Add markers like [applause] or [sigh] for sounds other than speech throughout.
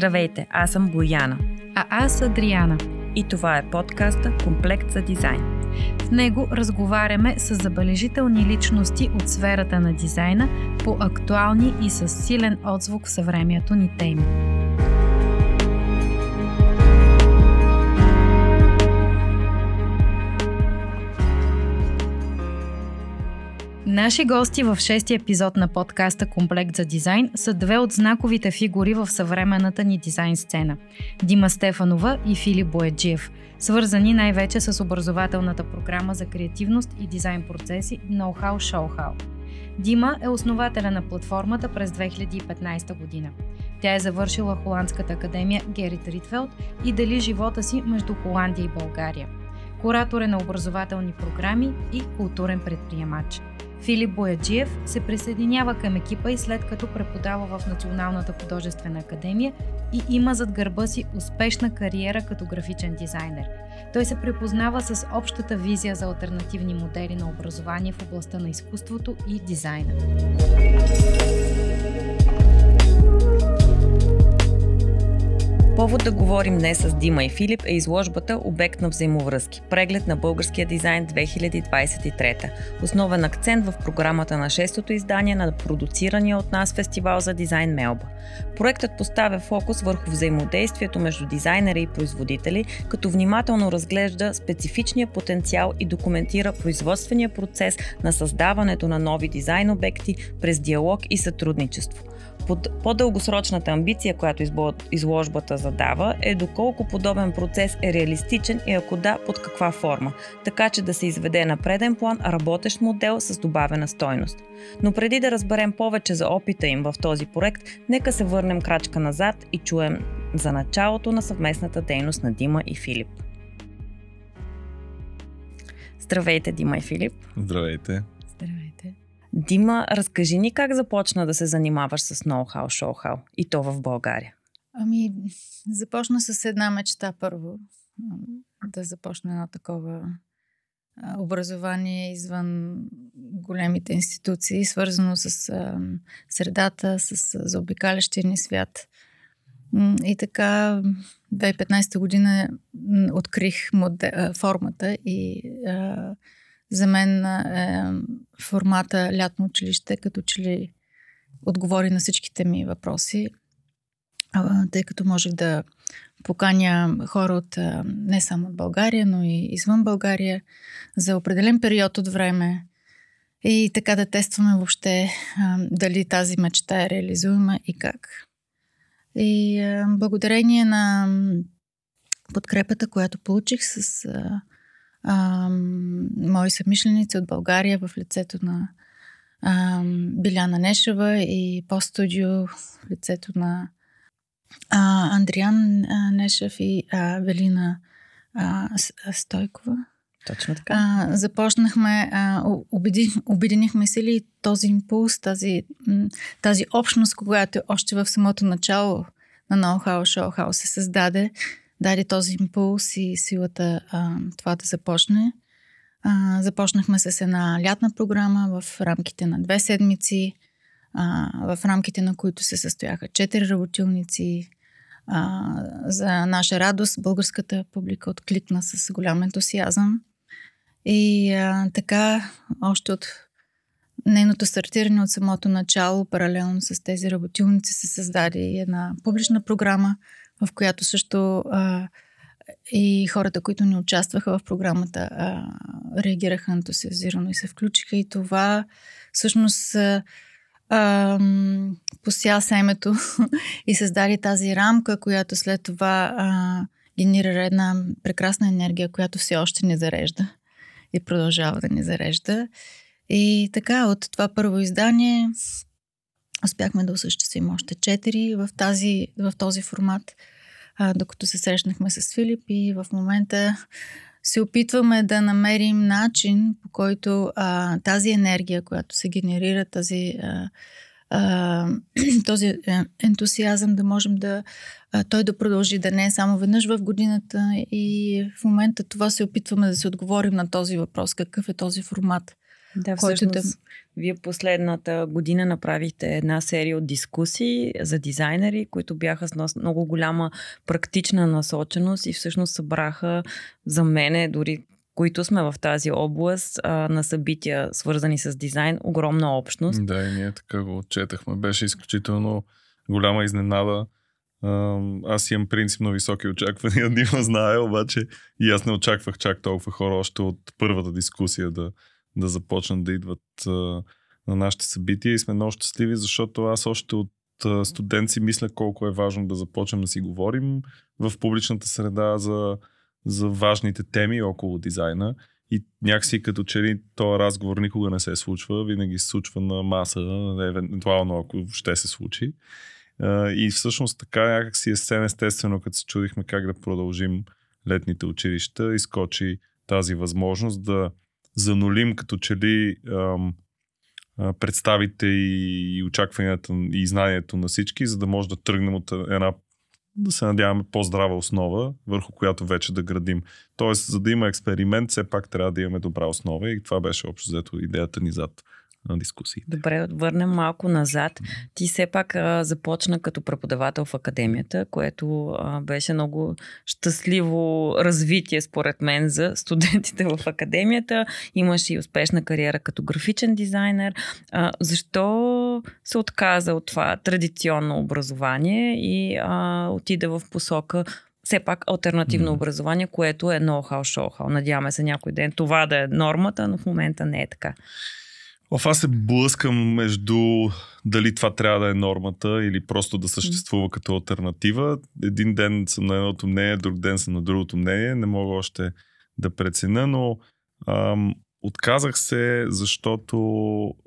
Здравейте, аз съм Бояна. А аз Адриана. И това е подкаста Комплект за дизайн. В него разговаряме с забележителни личности от сферата на дизайна по актуални и с силен отзвук в съвремието ни теми. Наши гости в шестия епизод на подкаста Комплект за дизайн са две от знаковите фигури в съвременната ни дизайн сцена – Дима Стефанова и Филип Боеджиев, свързани най-вече с образователната програма за креативност и дизайн процеси Know-how Show-how. Дима е основателя на платформата през 2015 година. Тя е завършила Холандската академия Герит Ритфелд и дели живота си между Холандия и България. Куратор е на образователни програми и културен предприемач – Филип Бояджиев се присъединява към екипа и след като преподава в Националната художествена академия и има зад гърба си успешна кариера като графичен дизайнер. Той се препознава с общата визия за альтернативни модели на образование в областта на изкуството и дизайна. Повод да говорим днес с Дима и Филип е изложбата Обект на взаимовръзки. Преглед на българския дизайн 2023. Основен акцент в програмата на шестото издание на продуцирания от нас фестивал за дизайн Мелба. Проектът поставя фокус върху взаимодействието между дизайнери и производители, като внимателно разглежда специфичния потенциал и документира производствения процес на създаването на нови дизайн обекти през диалог и сътрудничество. Под, по-дългосрочната амбиция, която изложбата задава, е доколко подобен процес е реалистичен и ако да, под каква форма, така че да се изведе на преден план работещ модел с добавена стойност. Но преди да разберем повече за опита им в този проект, нека се върнем крачка назад и чуем за началото на съвместната дейност на Дима и Филип. Здравейте, Дима и Филип. Здравейте. Дима, разкажи ни как започна да се занимаваш с ноу-хау, шоу-хау и то в България. Ами, започна с една мечта първо. Да започна едно такова образование извън големите институции, свързано с средата, с заобикалящия ни свят. И така, 2015 година открих модел, формата и а, за мен е, формата лятно училище, като че ли отговори на всичките ми въпроси, тъй като можех да поканя хора от не само от България, но и извън България за определен период от време и така да тестваме въобще дали тази мечта е реализуема и как. И благодарение на подкрепата, която получих с а, мои съмишленици от България в лицето на а, Биляна Нешева и по-студио в лицето на а, Андриан а, Нешев и а, Велина а, Стойкова. Точно така. А, започнахме, а, убеди, обединихме се ли този импулс, тази, тази общност, която още в самото начало на Know-How Show се създаде, даде този импулс и силата а, това да започне. А, започнахме с една лятна програма в рамките на две седмици, а, в рамките на които се състояха четири работилници. А, за наша радост българската публика откликна с голям ентусиазъм. И а, така, още от нейното стартиране от самото начало, паралелно с тези работилници, се създаде една публична програма, в която също а, и хората, които не участваха в програмата, а, реагираха ентусиазирано и се включиха. И това всъщност а, а, пося семето [laughs] и създаде тази рамка, която след това а, генерира една прекрасна енергия, която все още не зарежда и продължава да ни зарежда. И така, от това първо издание успяхме да осъществим още четири в, тази, в този формат, а, докато се срещнахме с Филип и в момента се опитваме да намерим начин, по който а, тази енергия, която се генерира, тази, а, а, [clears throat] този е, ентусиазъм да можем да а, той да продължи да не е само веднъж в годината и в момента това се опитваме да се отговорим на този въпрос, какъв е този формат Да, който да... Вие последната година направихте една серия от дискусии за дизайнери, които бяха с много голяма практична насоченост и всъщност събраха за мене, дори които сме в тази област а, на събития, свързани с дизайн, огромна общност. Да, и ние така го отчетахме. Беше изключително голяма изненада. Аз имам принципно високи очаквания, [laughs] Дима знае, обаче и аз не очаквах чак толкова хора още от първата дискусия да, да започнат да идват на нашите събития и сме много щастливи, защото аз още от студент мисля колко е важно да започнем да си говорим в публичната среда за, за важните теми около дизайна. И някакси като че ли този разговор никога не се случва, винаги се случва на маса, евентуално ако ще се случи. И всъщност така някак си е съвсем естествено, като се чудихме как да продължим летните училища, изкочи тази възможност да занулим като че ли ам, представите и, очакванията и знанието на всички, за да може да тръгнем от една да се надяваме по-здрава основа, върху която вече да градим. Тоест, за да има експеримент, все пак трябва да имаме добра основа и това беше общо взето идеята ни зад на дискусии. Добре, върнем малко назад. Ти все пак а, започна като преподавател в академията, което а, беше много щастливо развитие, според мен, за [laughs] студентите в академията. Имаш и успешна кариера като графичен дизайнер. А, защо се отказа от това традиционно образование и а, отида в посока все пак альтернативно mm. образование, което е ноу-хау, шоу-хау. Надяваме се някой ден това да е нормата, но в момента не е така. Оф, аз се блъскам между дали това трябва да е нормата или просто да съществува като альтернатива. Един ден съм на едното мнение, друг ден съм на другото мнение. Не мога още да преценя, но ам, отказах се, защото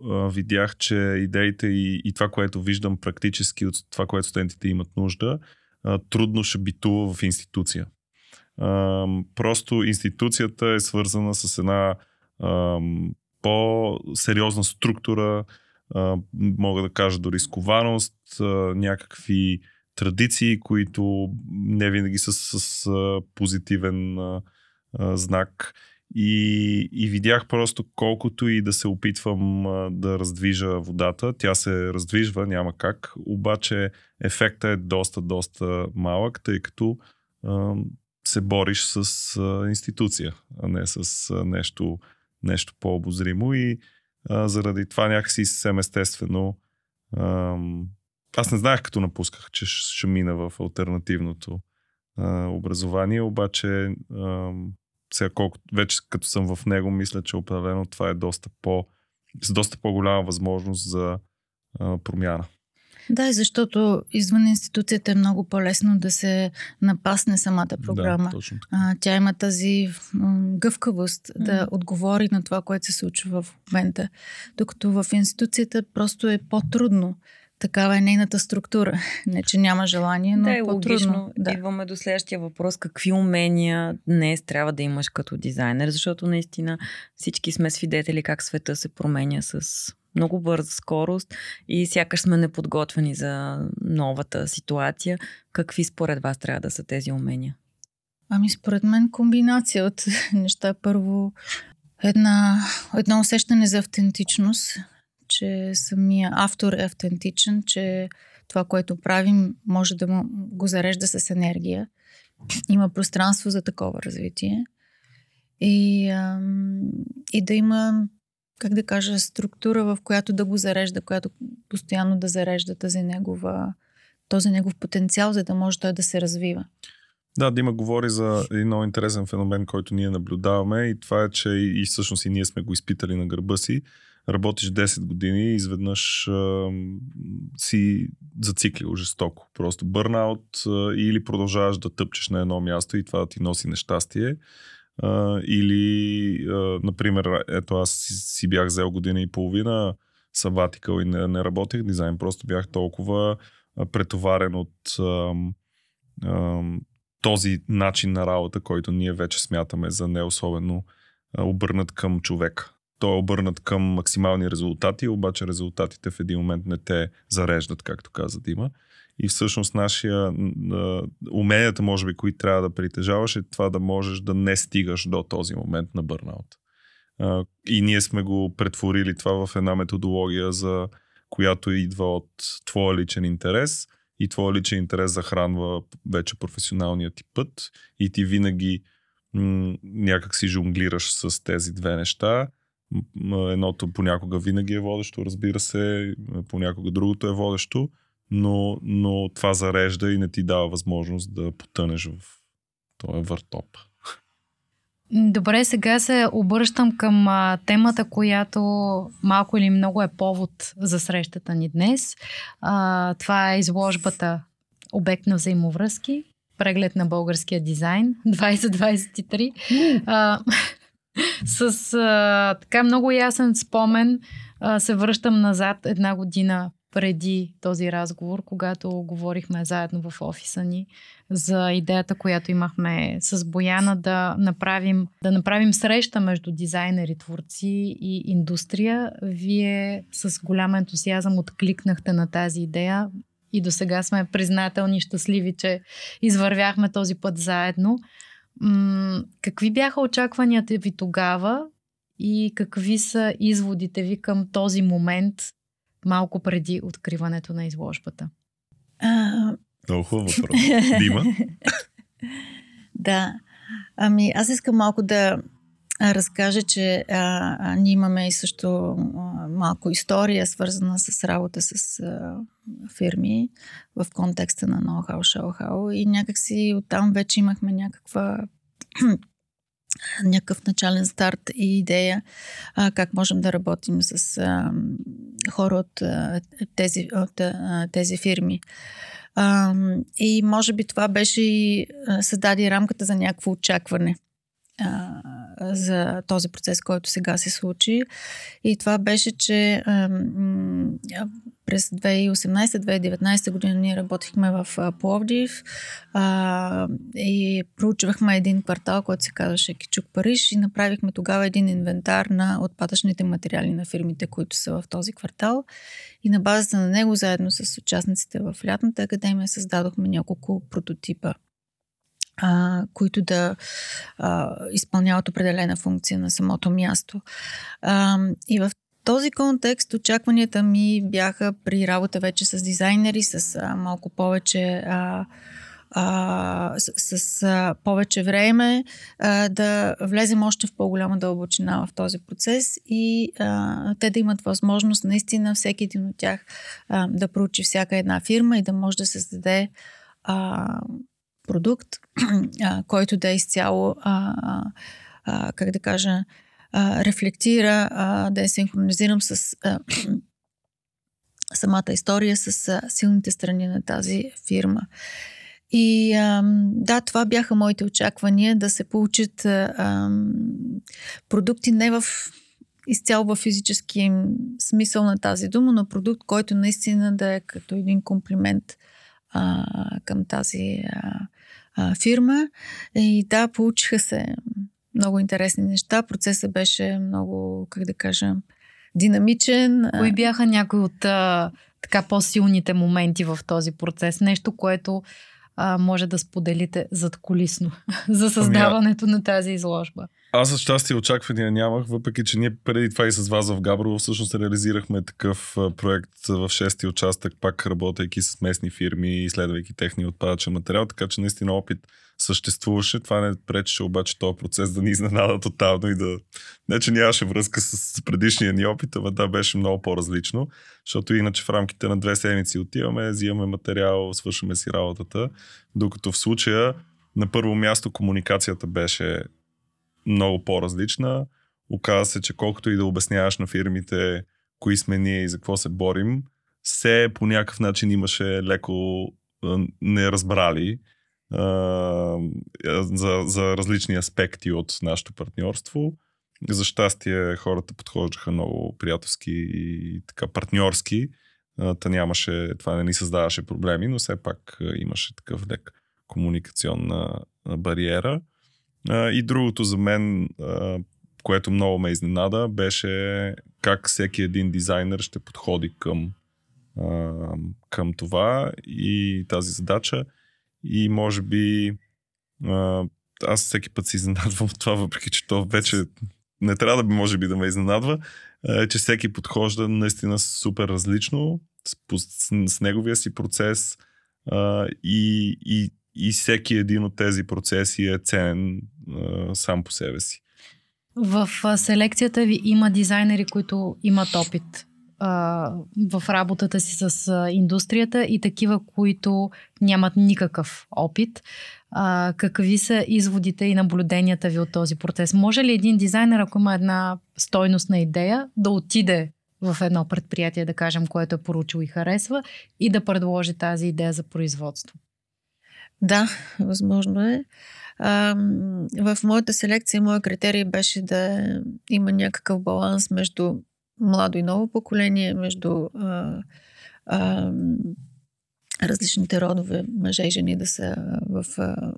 а, видях, че идеите и, и това, което виждам практически от това, което студентите имат нужда, а, трудно ще битува в институция. Ам, просто институцията е свързана с една ам, по-сериозна структура, мога да кажа дори скованост, а, някакви традиции, които не винаги са с, позитивен знак. И, и видях просто колкото и да се опитвам да раздвижа водата, тя се раздвижва, няма как, обаче ефекта е доста, доста малък, тъй като се бориш с институция, а не с нещо нещо по-обозримо и а, заради това някакси съвсем естествено а, аз не знаех като напусках, че ще мина в альтернативното а, образование, обаче а, сега колко, вече като съм в него, мисля, че определено това е доста по, с доста по-голяма възможност за а, промяна. Да, защото извън институцията е много по-лесно да се напасне самата програма. Да, точно а, тя има тази гъвкавост mm. да отговори на това, което се случва в момента. Докато в институцията просто е по-трудно. Такава е нейната структура. [laughs] Не, че няма желание, но да, е логично. Да. Идваме до следващия въпрос. Какви умения днес трябва да имаш като дизайнер? Защото наистина всички сме свидетели как света се променя с много бърза скорост и сякаш сме неподготвени за новата ситуация. Какви според вас трябва да са тези умения? Ами според мен комбинация от [laughs] неща. Първо една, едно усещане за автентичност, че самия автор е автентичен, че това, което правим, може да му, го зарежда с енергия. Има пространство за такова развитие. И, ам, и да има как да кажа, структура, в която да го зарежда, която постоянно да зарежда тази негова, този негов потенциал, за да може той да се развива. Да, Дима говори за един много интересен феномен, който ние наблюдаваме и това е, че и всъщност и ние сме го изпитали на гърба си. Работиш 10 години и изведнъж а, си зациклил жестоко. Просто бърнаут а, или продължаваш да тъпчеш на едно място и това ти носи нещастие или, а, например, ето аз си, си бях взел година и половина сабатикъл и не, не работех дизайн, просто бях толкова а, претоварен от а, а, този начин на работа, който ние вече смятаме за не особено а, обърнат към човек. Той е обърнат към максимални резултати, обаче резултатите в един момент не те зареждат, както каза Дима. И всъщност нашия уменията, може би, които трябва да притежаваш, е това да можеш да не стигаш до този момент на бърнаут. И ние сме го претворили това в една методология, за която идва от твоя личен интерес и твоя личен интерес захранва вече професионалния ти път и ти винаги м- някак си жонглираш с тези две неща. Едното понякога винаги е водещо, разбира се, понякога другото е водещо, но, но това зарежда и не ти дава възможност да потънеш в този въртоп. Добре, сега се обръщам към а, темата, която малко или много е повод за срещата ни днес. А, това е изложбата Обект на взаимовръзки, преглед на българския дизайн [laughs] 2023. А, [laughs] с а, така много ясен спомен а, се връщам назад една година преди този разговор, когато говорихме заедно в офиса ни за идеята, която имахме с Бояна да направим, да направим среща между дизайнери, творци и индустрия. Вие с голям ентусиазъм откликнахте на тази идея и до сега сме признателни и щастливи, че извървяхме този път заедно. М- какви бяха очакванията ви тогава и какви са изводите ви към този момент малко преди откриването на изложбата? А... Много хубаво [laughs] въпрос. Дима? да. Ами, аз искам малко да разкажа, че а, а, ние имаме и също а, малко история, свързана с работа с а, фирми в контекста на ноу-хау, шоу-хау и някакси оттам вече имахме някаква [clears throat] някакъв начален старт и идея а, как можем да работим с а, хора от, тези, от тези фирми. И може би това беше и създаде рамката за някакво очакване за този процес, който сега се случи. И това беше, че през 2018-2019 година ние работихме в Пловдив а, и проучвахме един квартал, който се казваше Кичук Париж и направихме тогава един инвентар на отпадъчните материали на фирмите, които са в този квартал. И на базата на него, заедно с участниците в Лятната академия, създадохме няколко прототипа а, които да а, изпълняват определена функция на самото място. А, и в този контекст очакванията ми бяха при работа вече с дизайнери, с а, малко повече. А, а, с, с а, повече време а, да влезем още в по-голяма дълбочина в този процес и а, те да имат възможност наистина всеки един от тях а, да проучи всяка една фирма и да може да създаде а, продукт, [clears throat] а, който да е изцяло, а, а, как да кажа, а, рефлектира, а, да е синхронизирам с а, [clears throat] самата история, с а, силните страни на тази фирма. И а, да, това бяха моите очаквания да се получат а, продукти не в изцяло в физически смисъл на тази дума, но продукт, който наистина да е като един комплимент а, към тази а, а, фирма. И да, получиха се много интересни неща. Процесът беше много, как да кажа, динамичен. Кои бяха някои от а, така по-силните моменти в този процес? Нещо, което а, може да споделите зад колисно [laughs] за ами, създаването на тази изложба? Аз за щастие очаквания нямах, въпреки че ние преди това и с вас в Габрово всъщност реализирахме такъв проект в шести участък, пак работейки с местни фирми, изследвайки техния отпадъчен материал, така че наистина опит съществуваше. Това не пречеше обаче този процес да ни изненада тотално и да... Не, че нямаше връзка с предишния ни опит, ама да, беше много по-различно, защото иначе в рамките на две седмици отиваме, взимаме материал, свършваме си работата, докато в случая на първо място комуникацията беше много по-различна. Оказва се, че колкото и да обясняваш на фирмите кои сме ние и за какво се борим, все по някакъв начин имаше леко неразбрали за, за различни аспекти от нашето партньорство. За щастие хората подхождаха много приятелски и така партньорски. Та нямаше, това не ни създаваше проблеми, но все пак имаше такъв лек комуникационна бариера. И другото за мен, което много ме изненада, беше как всеки един дизайнер ще подходи към, към това и тази задача. И може би аз всеки път се изненадвам от това, въпреки че то вече не трябва да би, може би, да ме изненадва, че всеки подхожда наистина супер различно с, с, с неговия си процес и, и, и всеки един от тези процеси е ценен а, сам по себе си. В селекцията ви има дизайнери, които имат опит а, в работата си с а, индустрията и такива, които нямат никакъв опит. А, какви са изводите и наблюденията ви от този процес? Може ли един дизайнер, ако има една стойностна идея, да отиде в едно предприятие, да кажем, което е поручил и харесва, и да предложи тази идея за производство? Да, възможно е. А, в моята селекция, моят критерий беше да има някакъв баланс между младо и ново поколение, между а, а, различните родове, мъже и жени да са в а,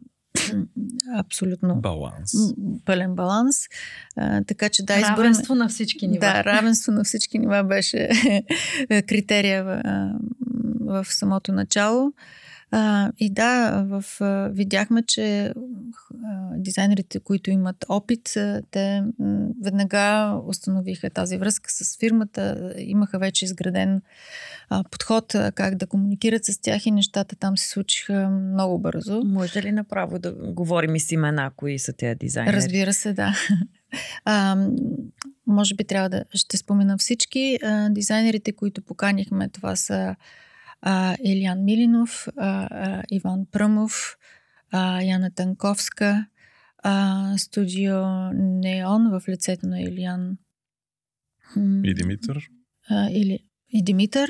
абсолютно баланс. пълен баланс. А, така че да, изборим... Равенство на всички нива. Да, равенство на всички нива беше [laughs] критерия в, в самото начало. А, и да, в, а, видяхме, че а, дизайнерите, които имат опит, те м, веднага установиха тази връзка с фирмата, имаха вече изграден а, подход а, как да комуникират с тях и нещата там се случиха много бързо. Може ли направо да говорим и с имена, кои са тези дизайнери? Разбира се, да. [laughs] А, може би трябва да ще спомена всички. А, дизайнерите, които поканихме, това са а, Илиян Милинов, а, а, Иван Пръмов, а, Яна Танковска, а, студио Неон в лицето на Илиян. И Димитър. А, или, и Димитър.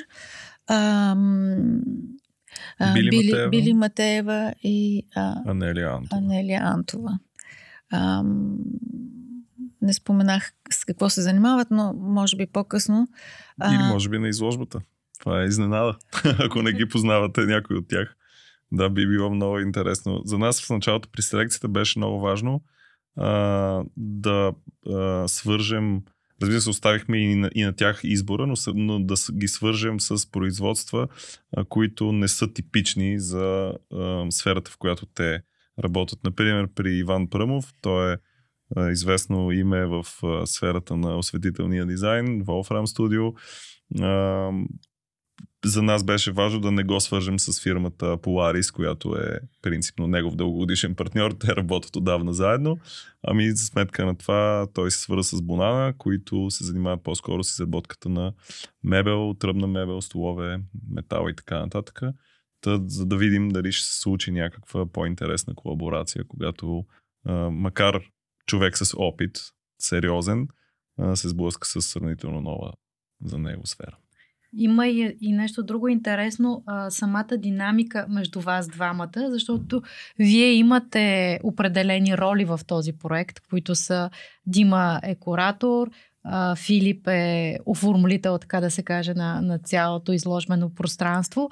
А, а, Били, Били, Матеева. Били Матеева и а, Анелия Антова. Анелия Антова. А, не споменах с какво се занимават, но може би по-късно. Или може би на изложбата. Това е изненада, [laughs] ако не ги познавате някой от тях. Да, би било много интересно. За нас в началото при селекцията беше много важно а, да а, свържем Разбира се, оставихме и на, и на тях избора, но, но да ги свържем с производства, а, които не са типични за а, сферата, в която те работят. Например, при Иван Пръмов, той е а, известно име в а, сферата на осветителния дизайн, Wolfram Studio. А, за нас беше важно да не го свържем с фирмата Polaris, която е принципно негов дългогодишен партньор. Те работят отдавна заедно. Ами за сметка на това той се свърза с Бонана, които се занимават по-скоро с изработката на мебел, тръбна мебел, столове, метал и така нататък. Та, за да видим дали ще се случи някаква по-интересна колаборация, когато а, макар човек с опит, сериозен, а, се сблъска с сравнително нова за него сфера. Има и, и нещо друго интересно, а, самата динамика между вас двамата, защото вие имате определени роли в този проект, които са Дима е куратор, а, Филип е оформлител, така да се каже, на, на цялото изложбено пространство,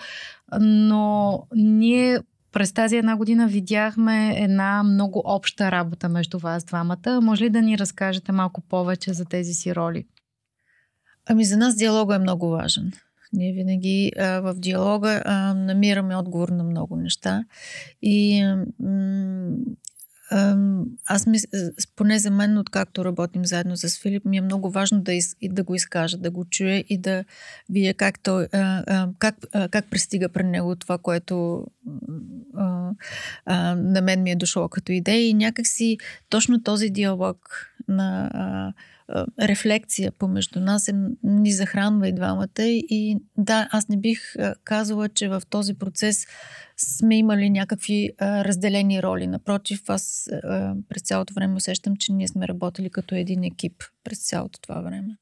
но ние през тази една година видяхме една много обща работа между вас двамата. Може ли да ни разкажете малко повече за тези си роли? Ами за нас диалога е много важен. Ние винаги а, в диалога а, намираме отговор на много неща. И м- аз мисля, поне за мен, откакто работим заедно с Филип, ми е много важно да, из, и да го изкажа, да го чуя и да вие как, той, а, а, как, а, как пристига при него това, което а, а, на мен ми е дошло като идея. И някакси точно този диалог на а, рефлекция помежду нас е, ни захранва и двамата. И да, аз не бих казала, че в този процес сме имали някакви а, разделени роли. Напротив, аз а, през цялото време усещам, че ние сме работили като един екип през цялото това време.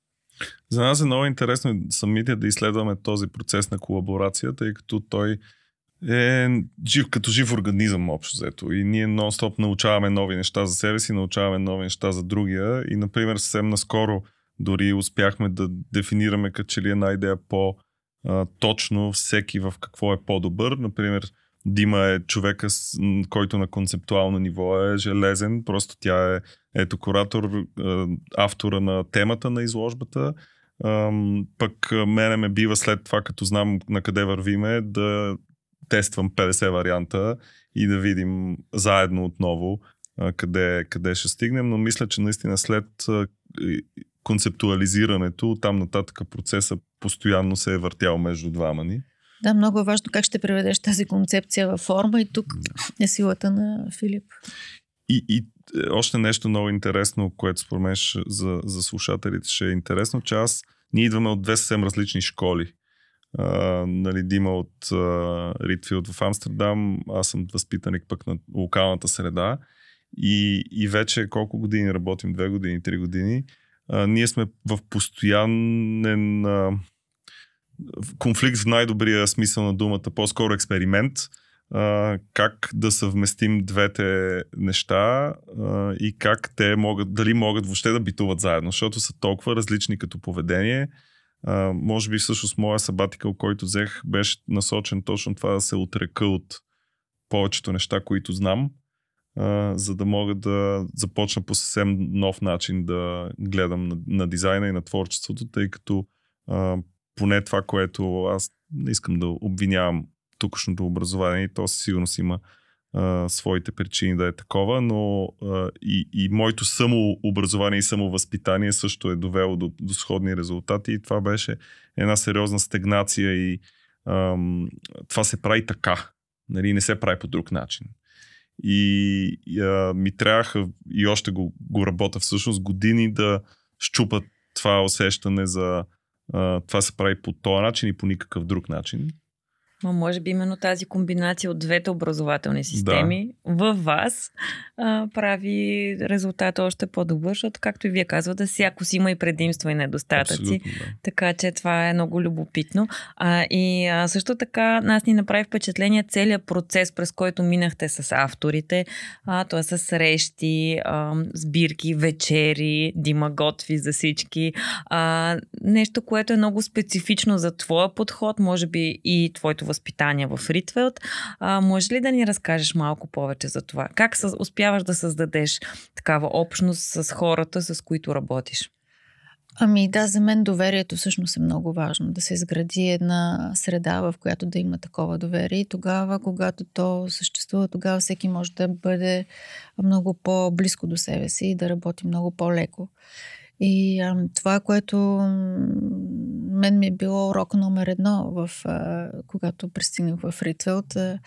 За нас е много интересно самите да изследваме този процес на колаборация, тъй като той е жив, като жив организъм общо взето. И ние нон-стоп научаваме нови неща за себе си, научаваме нови неща за другия. И, например, съвсем наскоро дори успяхме да дефинираме като че ли една идея по-точно всеки в какво е по-добър. Например, Дима е човека, който на концептуално ниво е железен. Просто тя е ето куратор, автора на темата на изложбата. Пък мене ме бива след това, като знам на къде вървиме, да тествам 50 варианта и да видим заедно отново къде, къде ще стигнем, но мисля, че наистина след концептуализирането, там нататък процеса постоянно се е въртял между двама ни. Да, много е важно как ще преведеш тази концепция във форма и тук е силата на Филип. И, и е, още нещо много интересно, което според мен за, за слушателите ще е интересно, че аз, ние идваме от две съвсем различни школи. Нали, Дима от а, Ритфилд в Амстердам, аз съм възпитаник пък на локалната среда. И, и вече колко години работим, две години, три години, а, ние сме в постоянен а, конфликт в най-добрия смисъл на думата, по-скоро експеримент, а, как да съвместим двете неща а, и как те могат, дали могат въобще да битуват заедно, защото са толкова различни като поведение. Може би всъщност моя сабатикъл, който взех, беше насочен точно това да се отрека от повечето неща, които знам, а, за да мога да започна по съвсем нов начин да гледам на, на дизайна и на творчеството, тъй като а, поне това, което аз не искам да обвинявам тукшното образование, то със сигурност има своите причини да е такова, но а, и, и моето самообразование и самовъзпитание също е довело до, до сходни резултати и това беше една сериозна стегнация и ам, това се прави така, нали, не се прави по друг начин. И, и а, ми трябваха, и още го, го работя всъщност, години да щупат това усещане за а, това се прави по този начин и по никакъв друг начин. Но може би именно тази комбинация от двете образователни системи да. в вас а, прави резултата още по-добър, защото, както и вие казвате, всяко си има и предимства и недостатъци. Да. Така че това е много любопитно. А, и а, също така нас ни направи впечатление целият процес, през който минахте с авторите. А, това са срещи, а, сбирки, вечери, Дима готви за всички. А, нещо, което е много специфично за твоя подход, може би и твоето възпитание в Ритвелд. Може ли да ни разкажеш малко повече за това? Как съ, успяваш да създадеш такава общност с хората, с които работиш? Ами да, за мен доверието всъщност е много важно. Да се изгради една среда, в която да има такова доверие. И тогава, когато то съществува, тогава всеки може да бъде много по-близко до себе си и да работи много по-леко. И а, това, което мен ми е било урок номер едно, в, а, когато пристигнах в Ритвелт, а,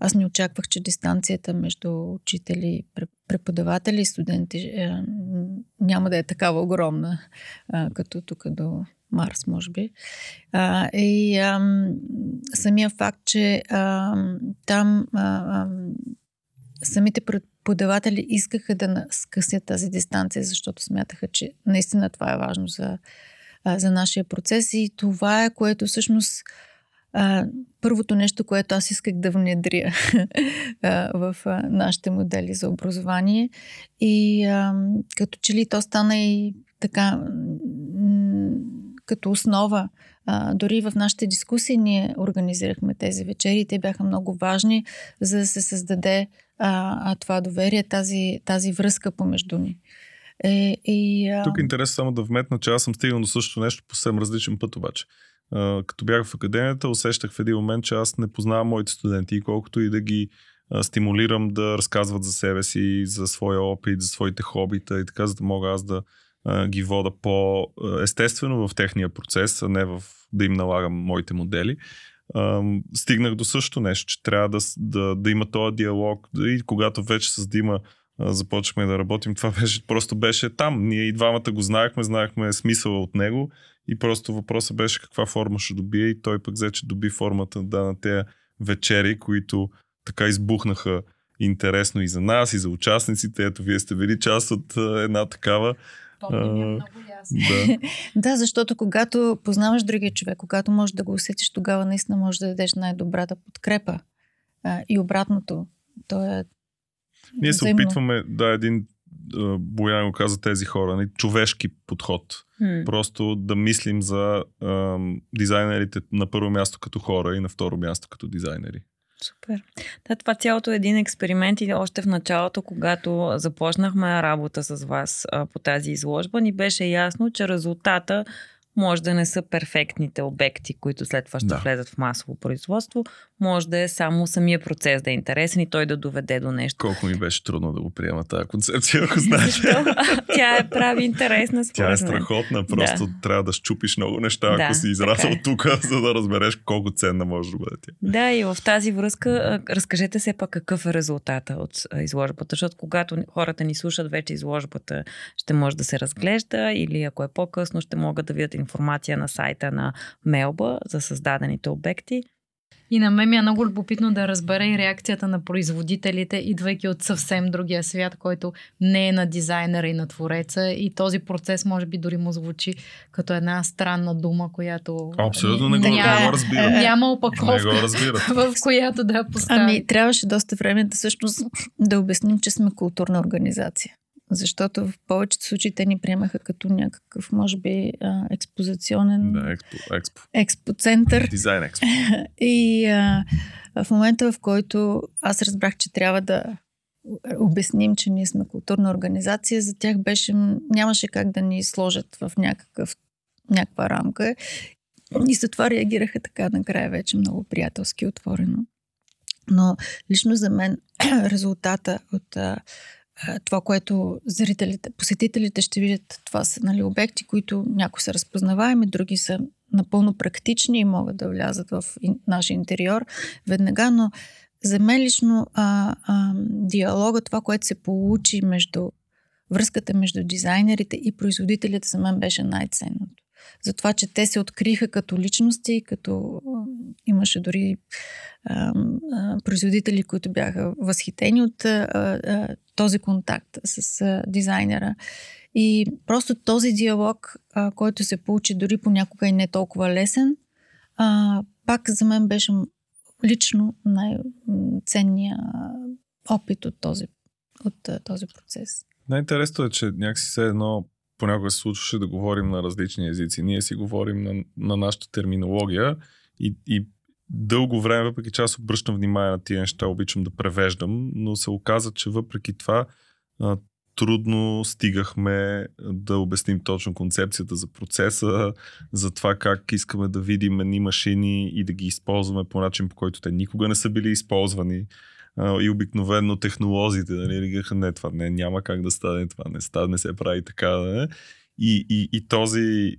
аз не очаквах, че дистанцията между учители, преподаватели и студенти а, няма да е такава огромна, а, като тук до Марс, може би. А, и а, самия факт, че а, там а, а, самите преподаватели искаха да скъсят тази дистанция, защото смятаха, че наистина това е важно за, за нашия процес и това е което всъщност първото нещо, което аз исках да внедря [laughs] в нашите модели за образование. И като че ли то стана и така като основа. А, дори в нашите дискусии ние организирахме тези вечери. Те бяха много важни, за да се създаде а, това доверие, тази, тази връзка помежду ни. Е, и, а... Тук е интересно само да вметна, че аз съм стигнал до същото нещо по съвсем различен път обаче. А, като бях в академията, усещах в един момент, че аз не познавам моите студенти и колкото и да ги стимулирам да разказват за себе си, за своя опит, за своите хобита и така, за да мога аз да ги вода по-естествено в техния процес, а не в да им налагам моите модели стигнах до същото нещо, че трябва да, да, да има този диалог. И когато вече с Дима започнахме да работим, това [laughs] беше, просто беше там. Ние и двамата го знаехме, знаехме смисъла от него и просто въпросът беше каква форма ще добие и той пък взе, че доби формата да, на тези вечери, които така избухнаха интересно и за нас, и за участниците. Ето, вие сте били част от една такава. Помня, много да. [laughs] да, защото когато познаваш другия човек, когато можеш да го усетиш, тогава наистина можеш да дадеш най-добрата подкрепа. А, и обратното. То е. Ние се взаимно. опитваме да един Боян го каза тези хора, не, нали, човешки подход. Hmm. Просто да мислим за а, дизайнерите на първо място като хора и на второ място като дизайнери. Супер. Да, това цялото е един експеримент и още в началото, когато започнахме работа с вас а, по тази изложба, ни беше ясно, че резултата може да не са перфектните обекти, които след това ще Да. влезат в масово производство. Може да е само самия процес да е интересен и той да доведе до нещо. Колко ми беше трудно да го приема тази концепция, ако. Защо? [laughs] Тя е прави интересна според Тя е страхотна, просто да. трябва да щупиш много неща, Да, ако си израсъл е. тук, [laughs] за да разбереш колко ценна може да бъде тя. Да, и в тази връзка разкажете се пак какъв е резултата от изложбата, защото когато хората ни слушат, вече изложбата ще може да се разглежда или ако е по-късно, ще могат да видят информация на сайта на Мелба за създадените обекти. И на мен ми е много любопитно да разбера и реакцията на производителите, идвайки от съвсем другия свят, който не е на дизайнера и на твореца. И този процес може би дори му звучи като една странна дума, която Абсолютно не го, няма, не го разбират. [laughs] няма опаковка, [laughs] в която да я постави. Ами, трябваше доста време да всъщност да обясним, че сме културна организация. Защото в повечето случаи те ни приемаха като някакъв, може би, експозиционен Да, експо, експо. експоцентър. [laughs] Дизайн експо. [laughs] И а, в момента, в който аз разбрах, че трябва да обясним, че ние сме културна организация, за тях беше, нямаше как да ни сложат в някакъв, някаква рамка. И затова реагираха така накрая вече много приятелски, отворено. Но лично за мен [clears throat] резултата от това, което зрителите, посетителите ще видят, това са нали, обекти, които някои са разпознаваеми, други са напълно практични и могат да влязат в нашия интериор веднага, но за мен лично а, а, диалога, това, което се получи между връзката между дизайнерите и производителите, за мен беше най-ценното. За това, че те се откриха като личности, като имаше дори а, а, производители, които бяха възхитени от а, а, този контакт с а, дизайнера. И просто този диалог, а, който се получи дори понякога и не толкова лесен, а, пак за мен беше лично най-ценния опит от този, от този процес. Най-интересното е, че някакси все едно понякога се случваше да говорим на различни езици. Ние си говорим на, на нашата терминология и, и дълго време, въпреки че аз обръщам внимание на тия неща, обичам да превеждам, но се оказа, че въпреки това трудно стигахме да обясним точно концепцията за процеса, за това как искаме да видим едни машини и да ги използваме по начин, по който те никога не са били използвани. И обикновено технолозите нали, регаха, не, това не, няма как да стане, това не, стане, не се прави така. Не? И, и, и този,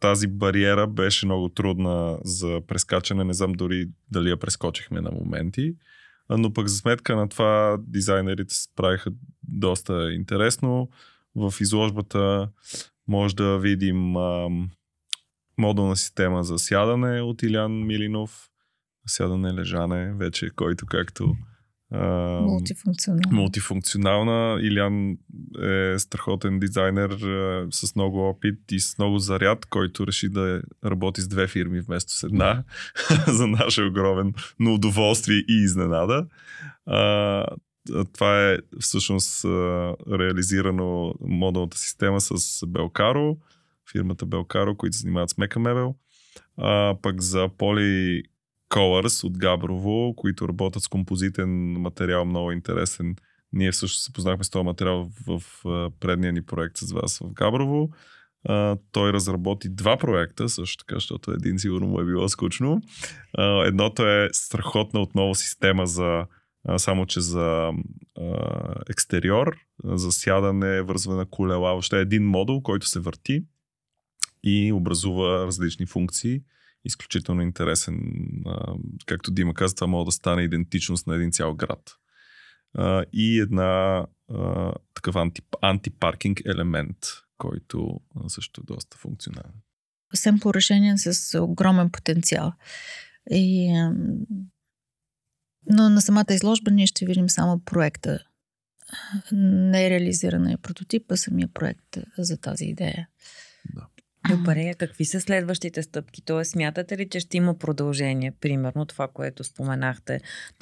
тази бариера беше много трудна за прескачане. Не знам дори дали я прескочихме на моменти. Но пък за сметка на това дизайнерите се справиха доста интересно. В изложбата може да видим ам, модулна система за сядане от Илян Милинов. Сядане, лежане, вече който както ам, Мултифункционално. мултифункционална. Илян е страхотен дизайнер е, с много опит и с много заряд, който реши да работи с две фирми вместо с една. [laughs] За наше огромен но удоволствие и изненада. А, това е всъщност реализирано модулната система с Белкаро, фирмата Белкаро, които занимават с мека мебел. А, пък за Поли Colors от Габрово, които работят с композитен материал, много интересен. Ние всъщност се познахме с този материал в, предния ни проект с вас в Габрово. А, той разработи два проекта, също така, защото един сигурно му е било скучно. А, едното е страхотна отново система за а, само че за а, екстериор, за сядане, вързване на колела, въобще един модул, който се върти и образува различни функции. Изключително интересен. А, както Дима каза, това може да стане идентичност на един цял град. А, и една а, такъв анти, антипаркинг елемент, който а, също е доста функционален. Семпло решение с огромен потенциал. И, но на самата изложба ние ще видим само проекта. Не е реализирана е прототипа, самия проект за тази идея. Добре, а какви са следващите стъпки? Тоест, смятате ли, че ще има продължение? Примерно това, което споменахте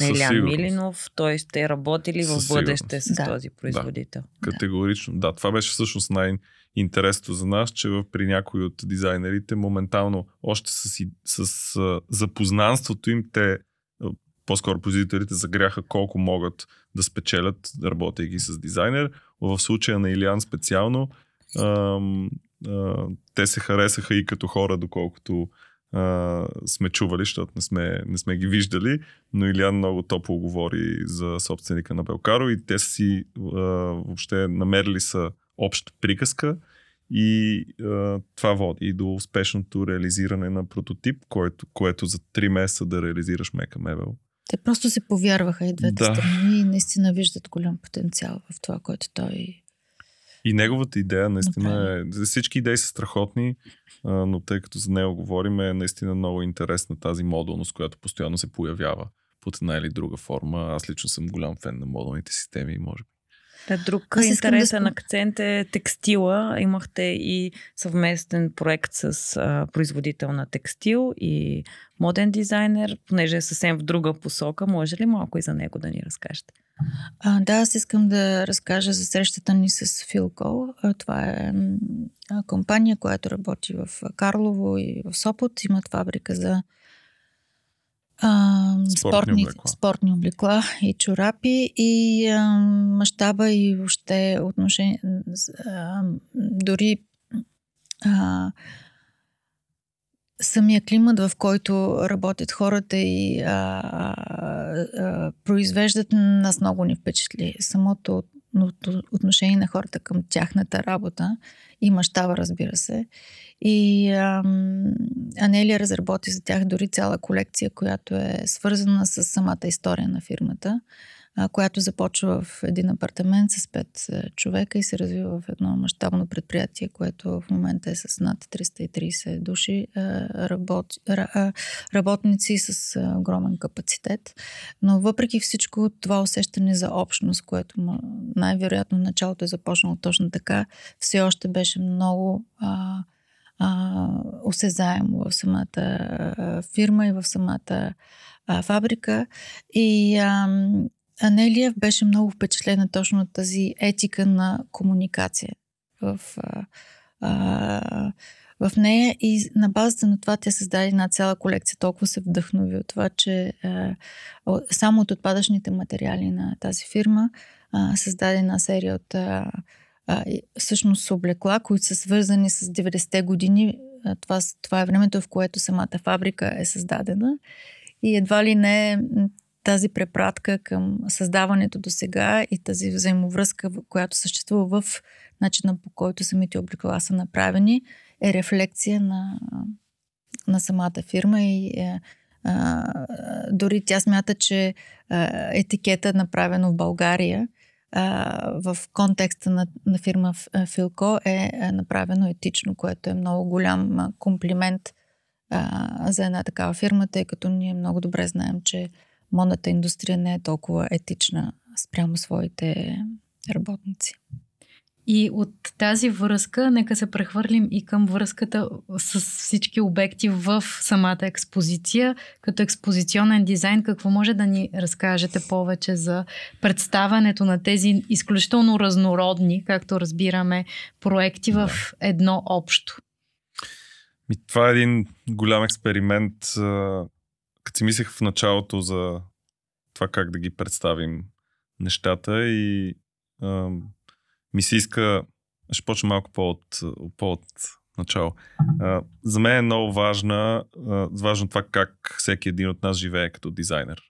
на Със Илян сигурност. Милинов. Той ще работи ли в бъдеще с Да. този производител? Категорично. Да. да, това беше всъщност най-интересното за нас, че при някои от дизайнерите моментално още с, с, а, запознанството им те по-скоро производителите загряха колко могат да спечелят, работейки с дизайнер. В случая на Илиан специално ам, а, те се харесаха и като хора, доколкото а, сме чували, защото не сме, не сме ги виждали, но Илян много топло говори за собственика на Белкаро и те си а, въобще намерили са обща приказка и а, това води до успешното реализиране на прототип, което, което за 3 месеца да реализираш мека мебел. Те просто се повярваха и двете Да. страни и наистина виждат голям потенциал в това, което той... И неговата идея наистина е... Всички идеи са страхотни, но тъй като за него говорим, е наистина много интересна тази модулност, която постоянно се появява под една или друга форма. Аз лично съм голям фен на модулните системи, може би. Та, друг Аз да интересен спом- акцент е текстила. Имахте и съвместен проект с а, производител на текстил и моден дизайнер, понеже е съвсем в друга посока. Може ли малко и за него да ни разкажете? А, да, аз искам да разкажа за срещата ни с Филко. Това е компания, която работи в Карлово и в Сопот. Имат фабрика за а, Спортни спортни, облекла. спортни облекла и чорапи и а, мащаба и въобще отношение, а, дори а, самия климат, в който работят хората и а, а, а, произвеждат, нас много ни впечатли. Самото от- отношение на хората към тяхната работа и мащаба, разбира се. И ам, Анелия разработи за тях дори цяла колекция, която е свързана с самата история на фирмата, която започва в един апартамент с пет е, човека и се развива в едно мащабно предприятие, което в момента е с над 330 души работ, работници с огромен капацитет. Но въпреки всичко това усещане за общност, което най-вероятно началото е започнало точно така, все още беше много а, а, осезаемо в самата фирма и в самата фабрика. И а, Анелия беше много впечатлена точно от тази етика на комуникация в, а, а, в нея и на базата на това тя създаде една цяла колекция. Толкова се вдъхнови от това, че а, само от отпадъчните материали на тази фирма а, създаде една серия от а, а, всъщност облекла, които са свързани с 90-те години. Това, това е времето, в което самата фабрика е създадена. И едва ли не тази препратка към създаването до сега и тази взаимовръзка, която съществува в начина по който самите облекла са направени, е рефлекция на, на самата фирма и е, а, дори тя смята, че а, етикета, направено в България, в контекста на, на фирма а, Филко е, е направено етично, което е много голям комплимент а, за една такава фирма, тъй като ние много добре знаем, че модната индустрия не е толкова етична спрямо своите работници. И от тази връзка, нека се прехвърлим и към връзката с всички обекти в самата експозиция. Като експозиционен дизайн, какво може да ни разкажете повече за представянето на тези изключително разнородни, както разбираме, проекти в едно общо? Ми, това е един голям експеримент. Като си мислех в началото за това как да ги представим нещата и а, ми се иска, ще почна малко по-от, по-от начало. А, за мен е много важна, а, важно това как всеки един от нас живее като дизайнер.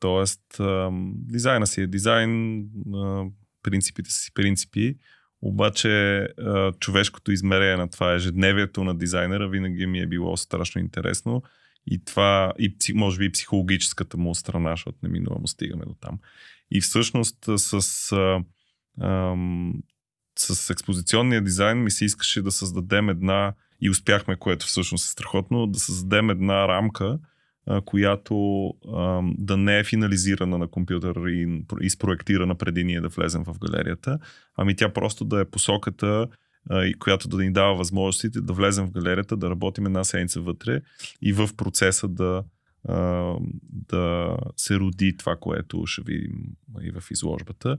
Тоест, а, дизайна си е дизайн, а, принципите си принципи, обаче а, човешкото измерение на това ежедневието на дизайнера винаги ми е било страшно интересно и това, и може би и психологическата му страна, защото неминуемо стигаме до там. И всъщност а, с, а, ам, с експозиционния дизайн ми се искаше да създадем една, и успяхме, което всъщност е страхотно, да създадем една рамка, а, която ам, да не е финализирана на компютър и, спроектирана преди ние да влезем в галерията, ами тя просто да е посоката, а, и която да ни дава възможностите да влезем в галерията, да работим една седмица вътре и в процеса да, да се роди това, което ще видим и в изложбата.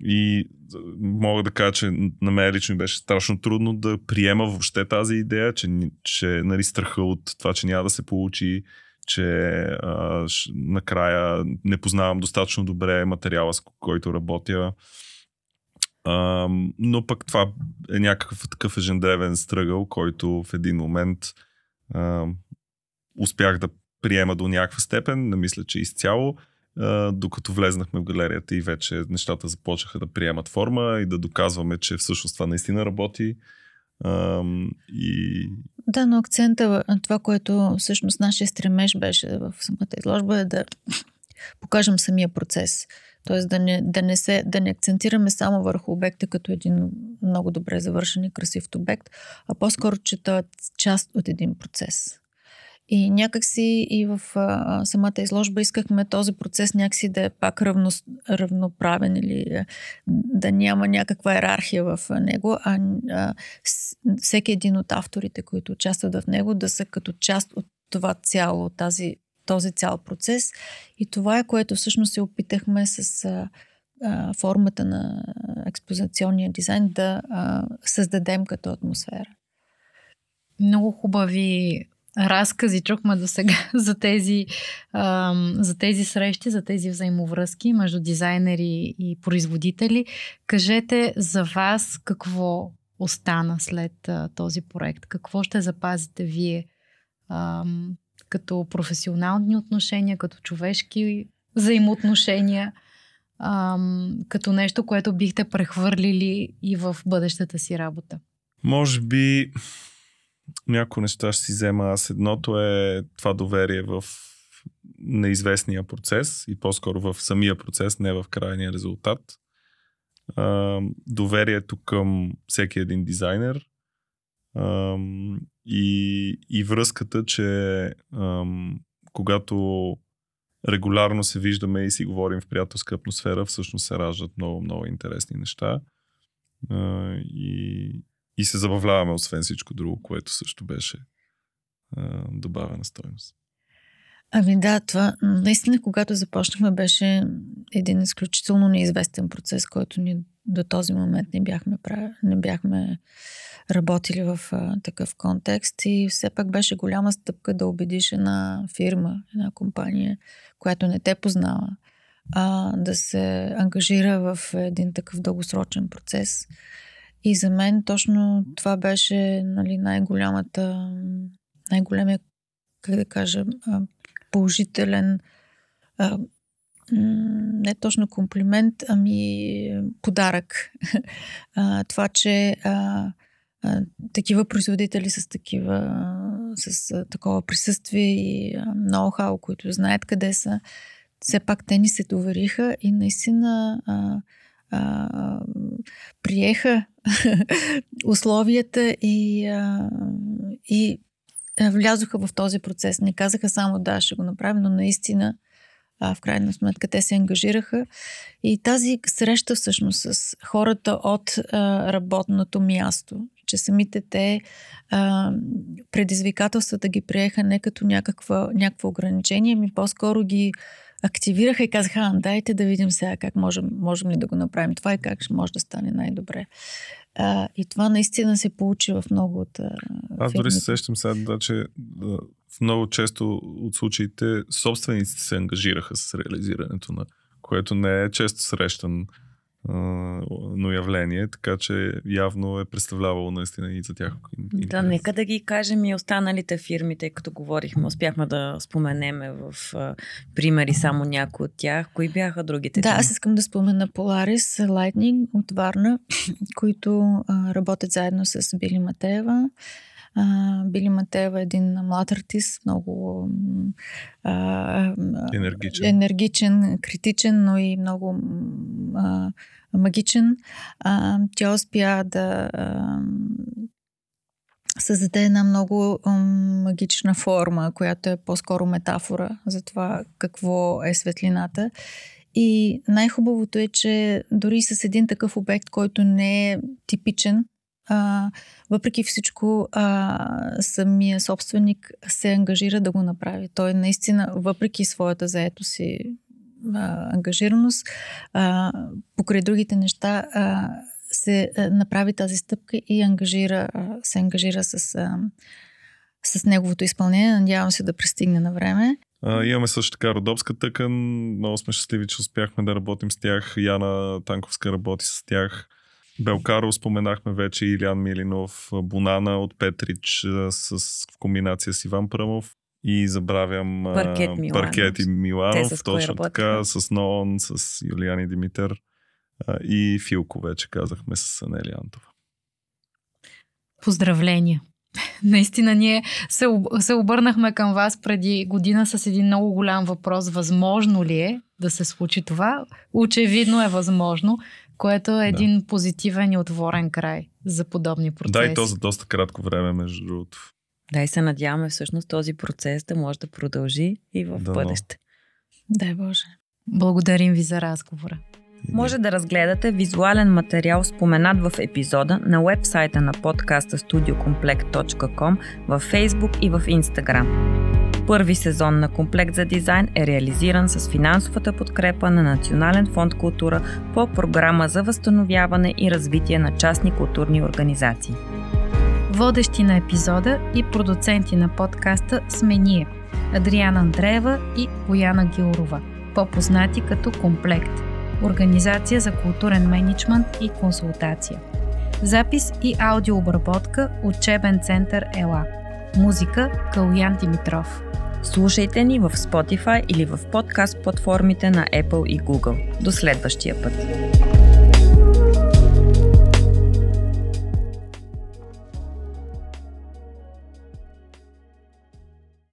И мога да кажа, че на мен лично беше страшно трудно да приема въобще тази идея, че, че нали, страха от това, че няма да се получи, че а, накрая не познавам достатъчно добре материала, с който работя. Но пък това е някакъв такъв ежедневен стръгъл, който в един момент а, успях да приема до някаква степен, не мисля, че изцяло, а, докато влезнахме в галерията и вече нещата започнаха да приемат форма и да доказваме, че всъщност това наистина работи. А, и... Да, но акцента, това, което всъщност нашия стремеж беше в самата изложба е да [laughs] покажем самия процес. Тоест да не, да, не се, да не акцентираме само върху обекта като един много добре завършен и красив обект, а по-скоро, че той е част от един процес. И някакси и в а, самата изложба искахме този процес някакси да е пак равно, равноправен или да няма някаква иерархия в него, а, а всеки един от авторите, които участват в него, да са като част от това цяло, тази, този цял процес. И това е което всъщност се опитахме с а, а, формата на експозиционния дизайн да а, създадем като атмосфера. Много хубави разкази чухме до сега [laughs] за тези, за тези срещи, за тези взаимовръзки между дизайнери и производители. Кажете за вас какво остана след този проект? Какво ще запазите вие като професионални отношения, като човешки взаимоотношения, като нещо, което бихте прехвърлили и в бъдещата си работа? Може би някои неща ще си взема аз. Едното е това доверие в неизвестния процес и по-скоро в самия процес, не в крайния резултат. А, доверието към всеки един дизайнер а, и, и връзката, че а, когато регулярно се виждаме и си говорим в приятелска атмосфера, всъщност се раждат много, много интересни неща. А, и, и се забавляваме, освен всичко друго, което също беше а, добавена стойност. Ами да, това наистина, когато започнахме, беше един изключително неизвестен процес, който ни до този момент не бяхме, прави, не бяхме работили в а, такъв контекст. И все пак беше голяма стъпка да убедиш една фирма, една компания, която не те познава, а, да се ангажира в един такъв дългосрочен процес. И за мен точно това беше нали, най-голямата, най-големия, как да кажа, положителен, не точно комплимент, ами подарък. [laughs] Това, че такива производители с такива с такова присъствие и ноу-хау, които знаят къде са, все пак те ни се довериха и наистина а, а, приеха [laughs] условията и, а, и влязоха в този процес. Не казаха само да, ще го направим, но наистина а, в крайна сметка те се ангажираха. И тази среща всъщност с хората от а, работното място, че самите те а, предизвикателствата ги приеха не като някаква, някакво ограничение, ми по-скоро ги активираха и казаха, дайте да видим сега как можем, можем ли да го направим това и как може да стане най-добре. А, и това наистина се получи в много от. А, Аз дори се сещам сега, да, че в много често от случаите собствениците се ангажираха с реализирането на което не е често срещан но явление, така че явно е представлявало наистина и за тях. Да, нека да ги кажем и останалите фирми, тъй като говорихме, успяхме да споменеме в а, примери само някои от тях. Кои бяха другите? Да, аз искам да спомена Polaris Lightning от Варна, [laughs] които а, работят заедно с Били Матеева. Били Матеева е един млад артист, много uh, енергичен. енергичен, критичен, но и много uh, магичен. Uh, тя успя да uh, създаде една много магична форма, която е по-скоро метафора за това какво е светлината. И най-хубавото е, че дори с един такъв обект, който не е типичен, а, въпреки всичко, а, самия собственик се ангажира да го направи. Той наистина, въпреки своята заето си ангажираност, покрай другите неща, а, се а, направи тази стъпка и ангажира, а, се ангажира с, а, с неговото изпълнение. Надявам се да пристигне на време. Имаме също така Родопска тъкан. Много сме щастливи, че успяхме да работим с тях. Яна Танковска работи с тях. Белкаро споменахме вече Илян Милинов, Бонана от Петрич с в комбинация с Иван Пръмов и забравям Паркет Миланов. Паркет и Миланов, Те с точно така, с Ноон, с Юлиани Димитър а, и Филко вече казахме с Анели Антова. Поздравления! [laughs] Наистина ние се, се обърнахме към вас преди година с един много голям въпрос. Възможно ли е да се случи това? Очевидно е възможно, което е един позитивен и отворен край за подобни процеси. Да, и то за доста кратко време, между другото. Да, и се надяваме всъщност този процес да може да продължи и в Дано. бъдеще. Дай Боже. Благодарим ви за разговора. Може да разгледате визуален материал, споменат в епизода на вебсайта на подкаста studiocomplect.com, във Facebook и в Instagram. Първи сезон на Комплект за дизайн е реализиран с финансовата подкрепа на Национален фонд култура по програма за възстановяване и развитие на частни културни организации. Водещи на епизода и продуценти на подкаста сме ние, Адриана Андреева и Бояна Гилрова, по-познати като Комплект, организация за културен менеджмент и консултация. Запис и аудиообработка Учебен център ЕЛА. Музика Калуян Димитров. Слушайте ни в Spotify или в подкаст платформите на Apple и Google. До следващия път!